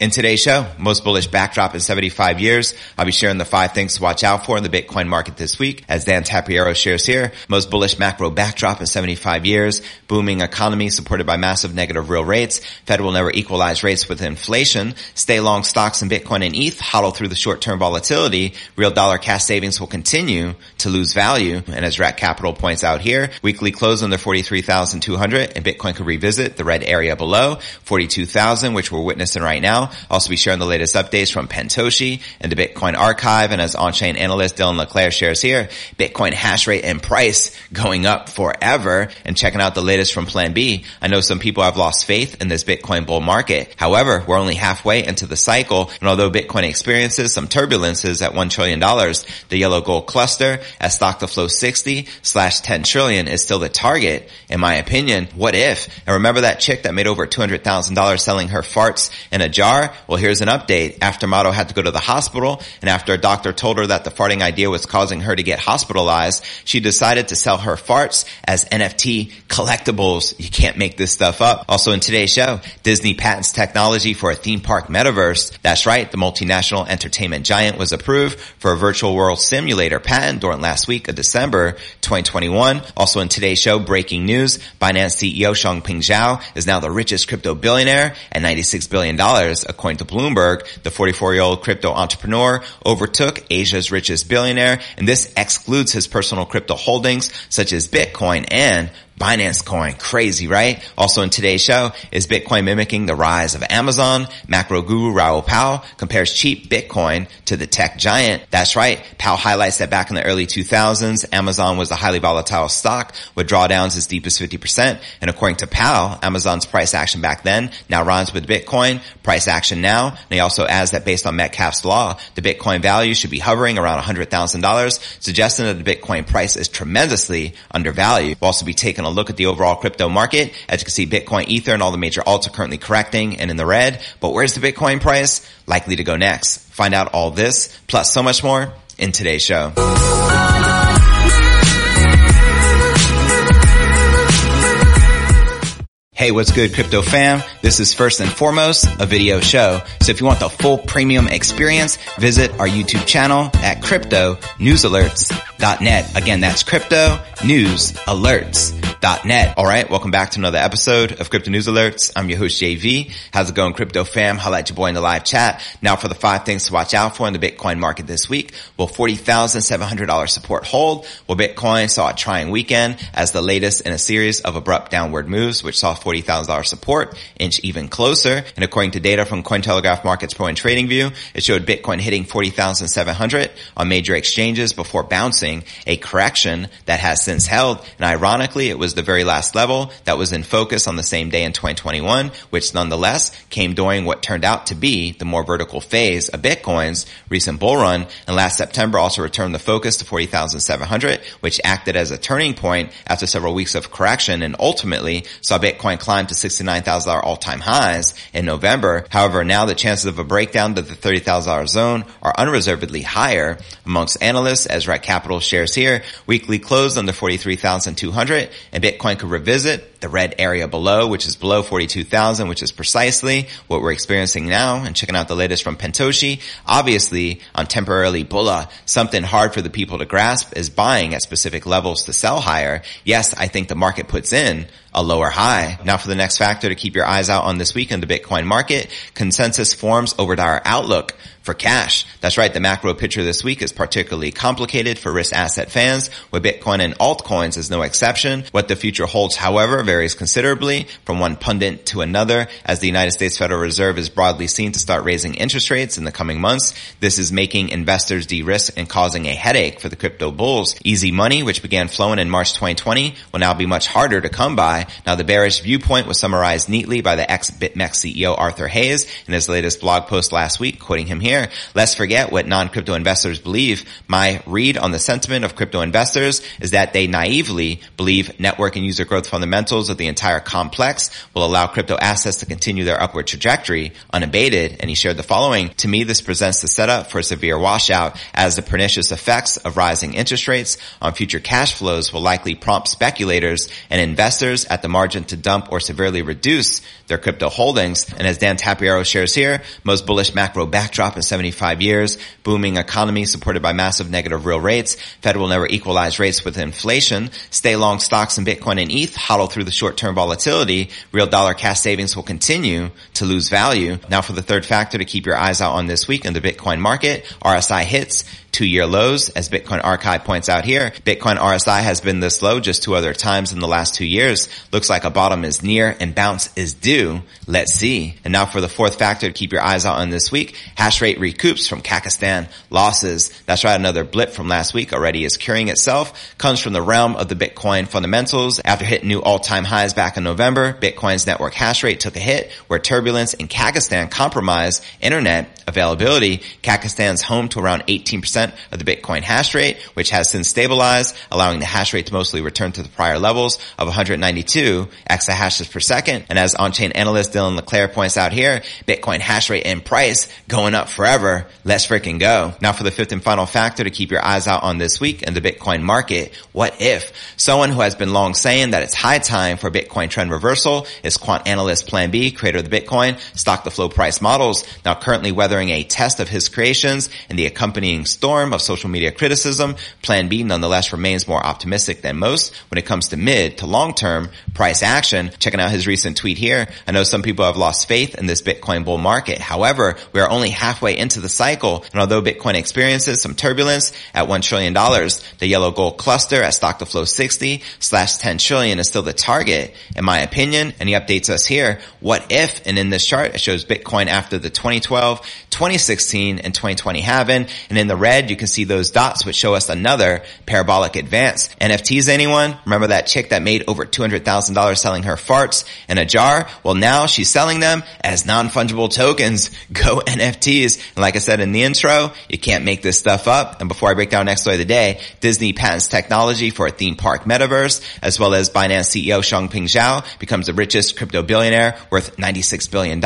In today's show, most bullish backdrop in 75 years. I'll be sharing the five things to watch out for in the Bitcoin market this week. As Dan Tapiero shares here, most bullish macro backdrop in 75 years, booming economy supported by massive negative real rates. Fed will never equalize rates with inflation. Stay long stocks in Bitcoin and ETH, hodl through the short-term volatility. Real dollar cash savings will continue to lose value. And as Rekt Capital points out here, weekly close under 43,200 and Bitcoin could revisit the red area below 42,000, which we're witnessing right now. Also be sharing the latest updates from Pentoshi and the Bitcoin archive. And as on-chain analyst Dylan LeClaire shares here, Bitcoin hash rate and price going up forever and checking out the latest from Plan B. I know some people have lost faith in this Bitcoin bull market. However, we're only halfway into the cycle. And although Bitcoin experiences some turbulences at $1 trillion, the yellow gold cluster at stock to flow 60 slash 10 trillion is still the target. In my opinion, what if? And remember that chick that made over $200,000 selling her farts in a jar? Well, here's an update. After Matto had to go to the hospital and after a doctor told her that the farting idea was causing her to get hospitalized, she decided to sell her farts as NFT collectibles. You can't make this stuff up. Also in today's show, Disney patents technology for a theme park metaverse. That's right. The multinational entertainment giant was approved for a virtual world simulator patent during last week of December 2021. Also in today's show, breaking news, Binance CEO Changpeng Zhao is now the richest crypto billionaire at $96 billion according to Bloomberg. The 44-year-old crypto entrepreneur overtook Asia's richest billionaire, and this excludes his personal crypto holdings such as Bitcoin and Binance Coin. Crazy, right? Also in today's show, is Bitcoin mimicking the rise of Amazon? Macro guru Raoul Pal compares cheap Bitcoin to the tech giant. That's right. Pal highlights that back in the early 2000s, Amazon was a highly volatile stock with drawdowns as deep as 50%. And according to Pal, Amazon's price action back then now rhymes with Bitcoin. Price action now. And he also adds that based on Metcalfe's law, the Bitcoin value should be hovering around $100,000, suggesting that the Bitcoin price is tremendously undervalued. We'll also be taking a look at the overall crypto market. As you can see, Bitcoin, Ether, and all the major alts are currently correcting and in the red. But where's the Bitcoin price? Likely to go next. Find out all this, plus so much more in today's show. Hey, what's good, crypto fam? This is first and foremost a video show. So if you want the full premium experience, visit our YouTube channel at cryptonewsalerts.net. Again, that's cryptonewsalerts.net. All right. Welcome back to another episode of Crypto News Alerts. I'm your host, JV. How's it going, crypto fam? Holla at your boy in the live chat. Now for the five things to watch out for in the Bitcoin market this week. Will $40,700 support hold? Well, Bitcoin saw a trying weekend as the latest in a series of abrupt downward moves, which saw $40,000 support inch even closer. And according to data from Cointelegraph Markets Pro and TradingView, it showed Bitcoin hitting 40,700 on major exchanges before bouncing a correction that has since held. And ironically, it was the very last level that was in focus on the same day in 2021, which nonetheless came during what turned out to be the more vertical phase of Bitcoin's recent bull run. And last September also returned the focus to 40,700, which acted as a turning point after several weeks of correction and ultimately saw Bitcoin climb to $69,000 all-time highs in November. However, now the chances of a breakdown to the $30,000 zone are unreservedly higher amongst analysts as Rekt Capital shares here. Weekly closed under 43,200 and Bitcoin could revisit the red area below, which is below 42,000, which is precisely what we're experiencing now. And checking out the latest from Pentoshi, obviously on temporarily bulla, something hard for the people to grasp is buying at specific levels to sell higher. Yes, I think the market puts in a lower high. Now for the next factor to keep your eyes out on this week in the Bitcoin market, consensus forms over our outlook for cash. That's right. The macro picture this week is particularly complicated for risk asset fans, with Bitcoin and altcoins is no exception. What the future holds, however, varies considerably from one pundit to another as the United States Federal Reserve is broadly seen to start raising interest rates in the coming months. This is making investors de-risk and causing a headache for the crypto bulls. Easy money, which began flowing in March 2020, will now be much harder to come by. Now the bearish viewpoint was summarized neatly by the ex-BitMEX CEO Arthur Hayes in his latest blog post last week, quoting him here Let's forget what non-crypto investors believe. My read on the sentiment of crypto investors is that they naively believe network and user growth fundamentals of the entire complex will allow crypto assets to continue their upward trajectory unabated. And he shared the following. To me, this presents the setup for a severe washout as the pernicious effects of rising interest rates on future cash flows will likely prompt speculators and investors at the margin to dump or severely reduce their crypto holdings. And as Dan Tapiero shares here, most bullish macro backdrop in 75 years, booming economy supported by massive negative real rates. Fed will never equalize rates with inflation. Stay long stocks in Bitcoin and ETH, hodl through the short-term volatility. Real dollar cash savings will continue to lose value. Now for the third factor to keep your eyes out on this week in the Bitcoin market, RSI hits two-year lows. As Bitcoin Archive points out here, Bitcoin RSI has been this low just two other times in the last two years. Looks like a bottom is near and bounce is due. Let's see. And now for the fourth factor to keep your eyes out on this week, hash rate recoups from Kazakhstan losses. That's right. Another blip from last week already is curing itself. Comes from the realm of the Bitcoin fundamentals. After hitting new all-time highs back in November, Bitcoin's network hash rate took a hit where turbulence in Kazakhstan compromised internet availability. Kazakhstan's home to around 18% of the Bitcoin hash rate, which has since stabilized, allowing the hash rate to mostly return to the prior levels of 192 exahashes per second. And as on-chain analyst Dylan LeClaire points out here, Bitcoin hash rate and price going up forever. Let's freaking go. Now for the fifth and final factor to keep your eyes out on this week in the Bitcoin market. What if someone who has been long saying that it's high time for Bitcoin trend reversal is quant analyst Plan B, creator of the Bitcoin, stock the flow price models, now currently weathering a test of his creations and the accompanying storm storm of social media criticism, Plan B nonetheless remains more optimistic than most when it comes to mid to long-term price action. Checking out his recent tweet here, I know some people have lost faith in this Bitcoin bull market. However, we are only halfway into the cycle, and although Bitcoin experiences some turbulence at $1 trillion, the yellow gold cluster at stock to flow 60 slash 10 trillion is still the target, in my opinion. And he updates us here. What if, and in this chart, it shows Bitcoin after the 2012, 2016, and 2020 halving, and in the red, you can see those dots which show us another parabolic advance. NFTs anyone? Remember that chick that made over $200,000 selling her farts in a jar? Well now she's selling them as non-fungible tokens. Go NFTs. And like I said in the intro, you can't make this stuff up. And before I break down next story of the day, Disney patents technology for a theme park metaverse, as well as Binance CEO Changpeng Zhao becomes the richest crypto billionaire worth $96 billion,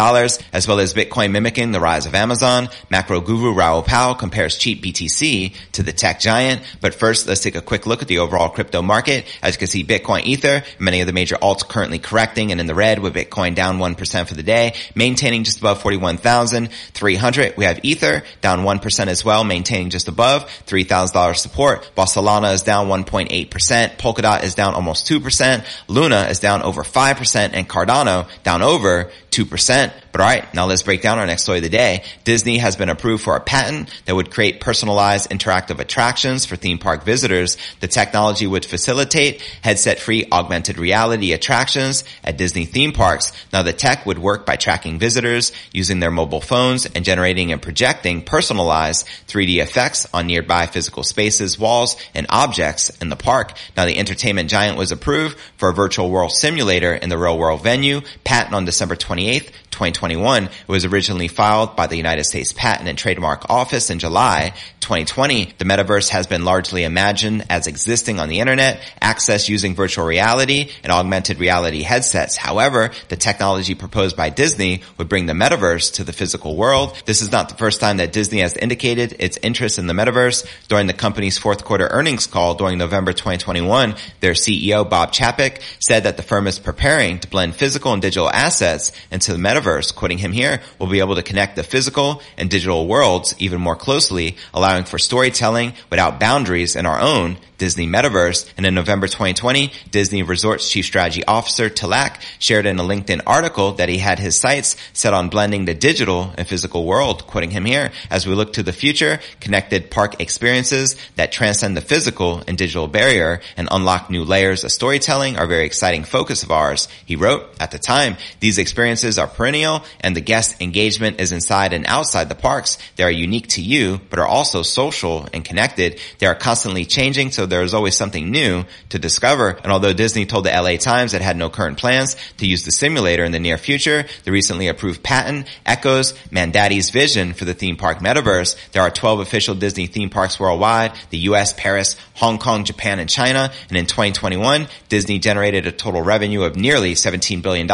as well as Bitcoin mimicking the rise of Amazon. Macro guru Raoul Pal compares cheap BTC BTC to the tech giant. But first, let's take a quick look at the overall crypto market. As you can see, Bitcoin, Ether, many of the major alts currently correcting and in the red with Bitcoin down 1% for the day, maintaining just above 41,300. We have Ether down 1% as well, maintaining just above $3,000 support. Boss Solana is down 1.8%. Polkadot is down almost 2%. Luna is down over 5% and Cardano down over 2%. But alright, now let's break down our next story of the day. Disney has been approved for a patent that would create personalized interactive attractions for theme park visitors. The technology would facilitate headset-free augmented reality attractions at Disney theme parks. Now the tech would work by tracking visitors using their mobile phones and generating and projecting personalized 3D effects on nearby physical spaces, walls, and objects in the park. Now the entertainment giant was approved for a virtual world simulator in the real world venue, patent on December 28 28th, 2021. It was originally filed by the United States Patent and Trademark Office in July 2020. The metaverse has been largely imagined as existing on the internet, accessed using virtual reality and augmented reality headsets. However, the technology proposed by Disney would bring the metaverse to the physical world. This is not the first time that Disney has indicated its interest in the metaverse. During the company's fourth quarter earnings call during November 2021, their CEO Bob Chapek said that the firm is preparing to blend physical and digital assets into the metaverse metaverse, quoting him here, will be able to connect the physical and digital worlds even more closely, allowing for storytelling without boundaries in our own Disney Metaverse. And in November 2020, Disney Resorts Chief Strategy Officer Tilak shared in a LinkedIn article that he had his sights set on blending the digital and physical world, quoting him here, as we look to the future, connected park experiences that transcend the physical and digital barrier and unlock new layers of storytelling are very exciting focus of ours. He wrote, at the time, these experiences are perennial and the guest engagement is inside and outside the parks. They are unique to you, but are also social and connected. They are constantly changing, so there is always something new to discover. And although Disney told the LA Times it had no current plans to use the simulator in the near future, the recently approved patent echoes Mandadi's vision for the theme park metaverse. There are 12 official Disney theme parks worldwide, the US, Paris, Hong Kong, Japan, and China. And in 2021, Disney generated a total revenue of nearly $17 billion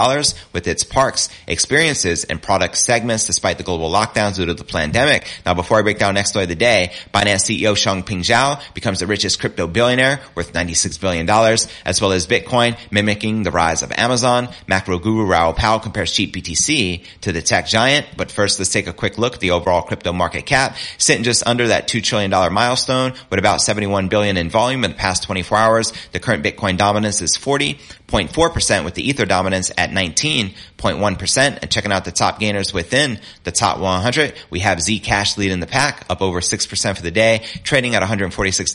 with its parks, experiences, and product segments despite the global lockdowns due to the pandemic. Now, before I break down next story of the day, Binance CEO Changpeng Zhao becomes the richest crypto crypto billionaire worth $96 billion, as well as Bitcoin mimicking the rise of Amazon. Macro guru Raoul Pal compares cheap BTC to the tech giant. But first, let's take a quick look at the overall crypto market cap, sitting just under that $2 trillion milestone with about 71 billion in volume in the past 24 hours. The current Bitcoin dominance is 40.4% with the Ether dominance at 19.1%. And checking out the top gainers within the top 100, we have Zcash lead in the pack up over 6% for the day, trading at $146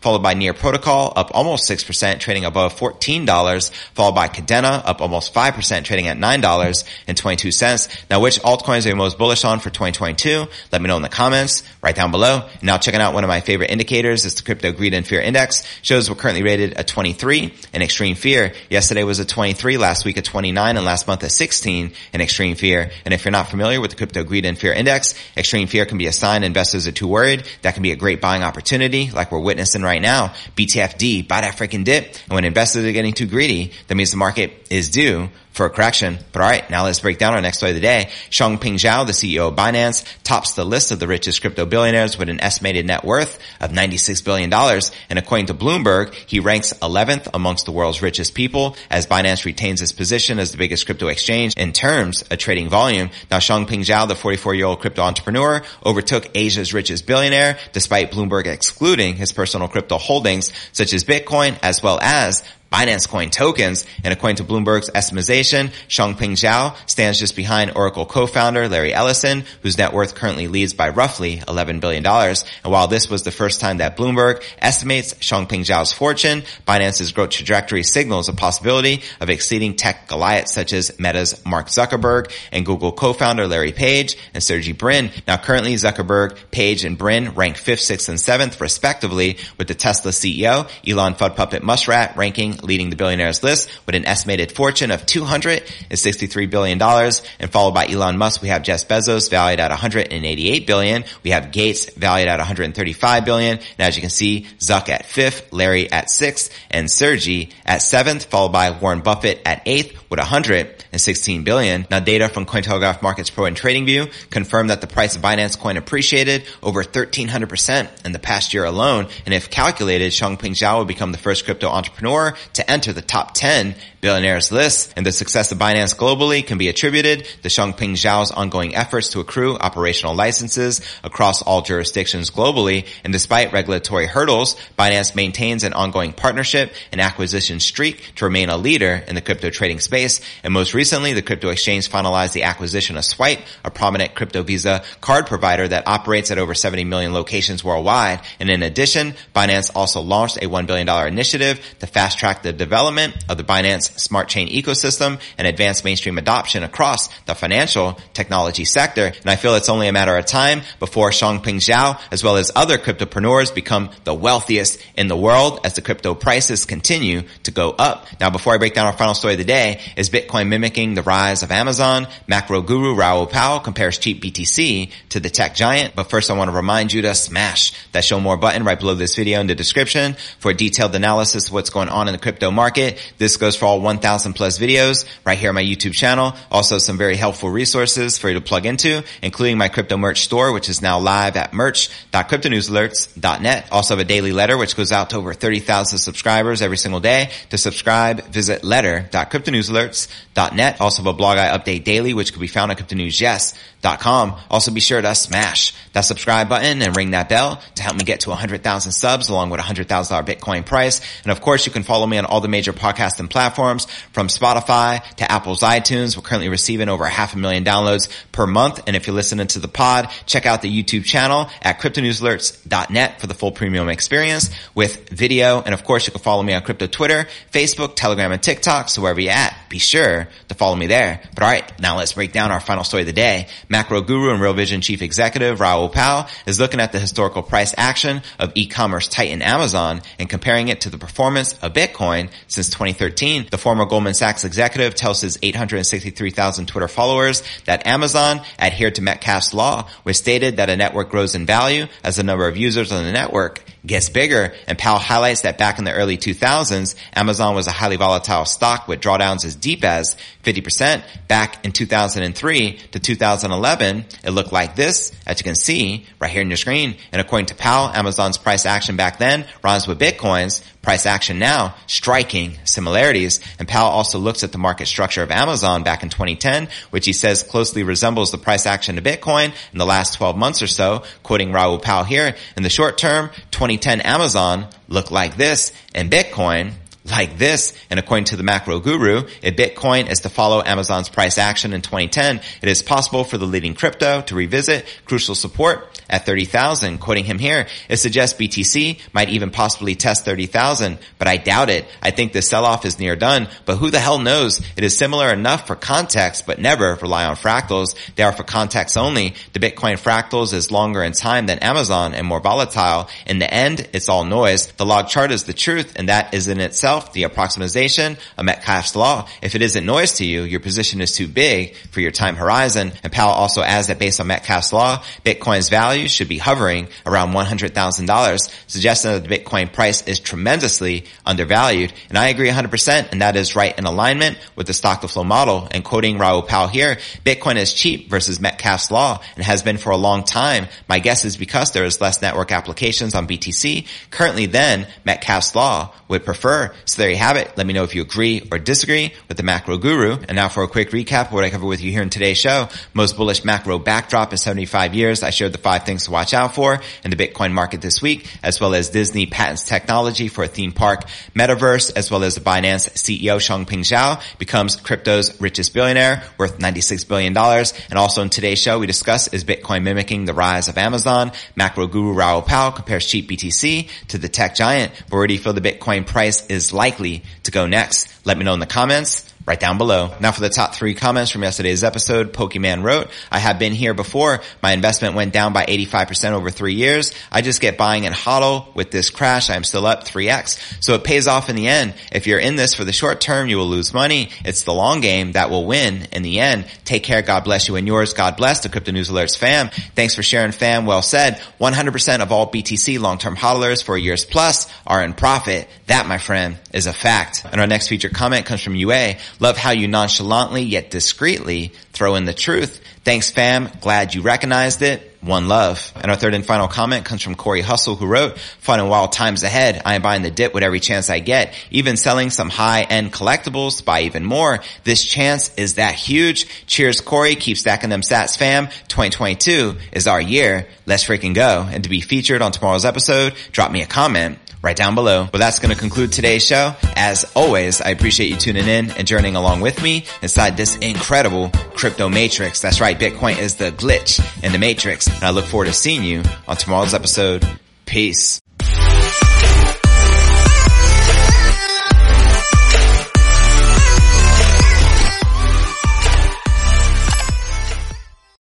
followed by Near Protocol up almost 6%, trading above $14, followed by Kadena up almost 5%, trading at $9.22. Now, which altcoins are you most bullish on for 2022? Let me know in the comments right down below. Now, checking out one of my favorite indicators is the Crypto Greed and Fear Index. Shows we're currently rated a 23 in extreme fear. Yesterday was a 23, last week a 29, and last month a 16 in extreme fear. And if you're not familiar with the Crypto Greed and Fear Index, extreme fear can be a sign investors are too worried. That can be a great buying opportunity like we're witnessing right now, BTFD, buy that freaking dip. And when investors are getting too greedy, that means the market is due for a correction. But all right, now let's break down our next story of the day. Changpeng Zhao, the CEO of Binance, tops the list of the richest crypto billionaires with an estimated net worth of $96 billion. And according to Bloomberg, he ranks 11th amongst the world's richest people as Binance retains its position as the biggest crypto exchange in terms of trading volume. Now, Changpeng Zhao, the 44-year-old crypto entrepreneur, overtook Asia's richest billionaire despite Bloomberg excluding his personal crypto holdings such as Bitcoin as well as Binance Coin tokens. And according to Bloomberg's estimation, Changpeng Zhao stands just behind Oracle co-founder Larry Ellison, whose net worth currently leads by roughly $11 billion. And while this was the first time that Bloomberg estimates Changpeng Zhao's fortune, Binance's growth trajectory signals a possibility of exceeding tech goliaths such as Meta's Mark Zuckerberg and Google co-founder Larry Page and Sergey Brin. Now currently Zuckerberg, Page, and Brin rank 5th, 6th, and 7th respectively, with the Tesla CEO Elon Fudd Puppet Muskrat ranking leading the billionaires list with an estimated fortune of $263 billion. And followed by Elon Musk, we have Jeff Bezos valued at 188 billion. We have Gates valued at 135 billion. And as you can see, Zuck at fifth, Larry at sixth, and Sergey at seventh, followed by Warren Buffett at eighth with 116 billion. Now data from Cointelegraph Markets Pro and TradingView confirm that the price of Binance coin appreciated over 1300% in the past year alone. And if calculated, Changpeng Zhao will become the first crypto entrepreneur to enter the top 10 billionaires list. And the success of Binance globally can be attributed to Changpeng Zhao's ongoing efforts to accrue operational licenses across all jurisdictions globally. And despite regulatory hurdles, Binance maintains an ongoing partnership and acquisition streak to remain a leader in the crypto trading space. And most recently, the crypto exchange finalized the acquisition of Swipe, a prominent crypto Visa card provider that operates at over 70 million locations worldwide. And in addition, Binance also launched a $1 billion initiative to fast track the development of the Binance smart chain ecosystem and advanced mainstream adoption across the financial technology sector. And I feel it's only a matter of time before Changpeng Zhao, as well as other cryptopreneurs become the wealthiest in the world as the crypto prices continue to go up. Now, before I break down our final story of the day, is Bitcoin mimicking the rise of Amazon? Macro guru Raoul Pal compares cheap BTC to the tech giant. But first, I want to remind you to smash that show more button right below this video in the description for a detailed analysis of what's going on in the crypto market. This goes for all 1000 plus videos right here on my YouTube channel. Also some very helpful resources for you to plug into, including my crypto merch store, which is now live at merch.cryptonewsalerts.net. Also have a daily letter, which goes out to over 30,000 subscribers every single day. To subscribe, visit letter.cryptonewsalerts.net. Also have a blog I update daily, which can be found at cryptonewsyes.com. Also be sure to smash that subscribe button and ring that bell to help me get to 100,000 subs along with a $100,000 Bitcoin price. And of course, you can follow me on all the major podcasting platforms from Spotify to Apple's iTunes. We're currently receiving over half a million downloads per month. And if you're listening to the pod, check out the YouTube channel at cryptonewsalerts.net for the full premium experience with video. And of course, you can follow me on crypto Twitter, Facebook, Telegram, and TikTok. So wherever you're at, be sure to follow me there. But all right, now let's break down our final story of the day. Macro guru and Real Vision chief executive Raoul Pal is looking at the historical price action of e-commerce titan Amazon and comparing it to the performance of Bitcoin since 2013. The former Goldman Sachs executive tells his 863,000 Twitter followers that Amazon adhered to Metcalfe's law, which stated that a network grows in value as the number of users on the network gets bigger. And Pal highlights that back in the early 2000s, Amazon was a highly volatile stock with drawdowns as deep as 50%. Back in 2003 to 2011, it looked like this, as you can see right here in your screen. And according to Pal, Amazon's price action back then rhymes with Bitcoin's price action now, striking similarities. And Pal also looks at the market structure of Amazon back in 2010, which he says closely resembles the price action to Bitcoin in the last 12 months or so, quoting Raoul Pal here. In the short term, 2010 Amazon looked like this and Bitcoin like this. And according to the macro guru, if Bitcoin is to follow Amazon's price action in 2010, it is possible for the leading crypto to revisit crucial support at 30,000. Quoting him here, it suggests BTC might even possibly test 30,000, but I doubt it. I think the sell-off is near done, but who the hell knows? It is similar enough for context, but never rely on fractals. They are for context only. The Bitcoin fractals is longer in time than Amazon and more volatile. In the end, it's all noise. The log chart is the truth, and that is in itself the approximation of Metcalfe's law. If it isn't noise to you, your position is too big for your time horizon. And Pal also adds that based on Metcalfe's law, Bitcoin's value should be hovering around $100,000, suggesting that the Bitcoin price is tremendously undervalued. And I agree 100%, and that is right in alignment with the stock to flow model. And quoting Raoul Pal here, Bitcoin is cheap versus Metcalfe's law and has been for a long time. My guess is because there is less network applications on BTC currently than Metcalfe's law would prefer. So there you have it. Let me know if you agree or disagree with the macro guru. And now for a quick recap of what I covered with you here in today's show. Most bullish macro backdrop in 75 years. I shared the five things to watch out for in the Bitcoin market this week, as well as Disney patents technology for a theme park metaverse, as well as the Binance CEO Changpeng Zhao becomes crypto's richest billionaire worth $96 billion. And also in today's show, we discuss is Bitcoin mimicking the rise of Amazon? Macro guru Raoul Pal compares cheap BTC to the tech giant. Where do you feel the Bitcoin price is likely to go next? Let me know in the comments right down below. Now for the top three comments from yesterday's episode, Pokemon wrote, I have been here before. My investment went down by 85% over three years. I just get buying and hodl. With this crash, I am still up 3x. So it pays off in the end. If you're in this for the short term, you will lose money. It's the long game that will win in the end. Take care. God bless you and yours. God bless the Crypto News Alerts fam. Thanks for sharing fam. Well said. 100% of all BTC long-term hodlers for years plus are in profit. That, my friend, is a fact. And our next featured comment comes from UA. Love how you nonchalantly yet discreetly throw in the truth. Thanks fam. Glad you recognized it. One love. And our third and final comment comes from Corey Hustle who wrote, fun and wild times ahead. I am buying the dip with every chance I get, even selling some high end collectibles to buy even more. This chance is that huge. Cheers Corey. Keep stacking them sats fam. 2022 is our year. Let's freaking go. And to be featured on tomorrow's episode, drop me a comment right down below. Well, that's going to conclude today's show. As always, I appreciate you tuning in and journeying along with me inside this incredible crypto matrix. That's right. Bitcoin is the glitch in the matrix. And I look forward to seeing you on tomorrow's episode. Peace.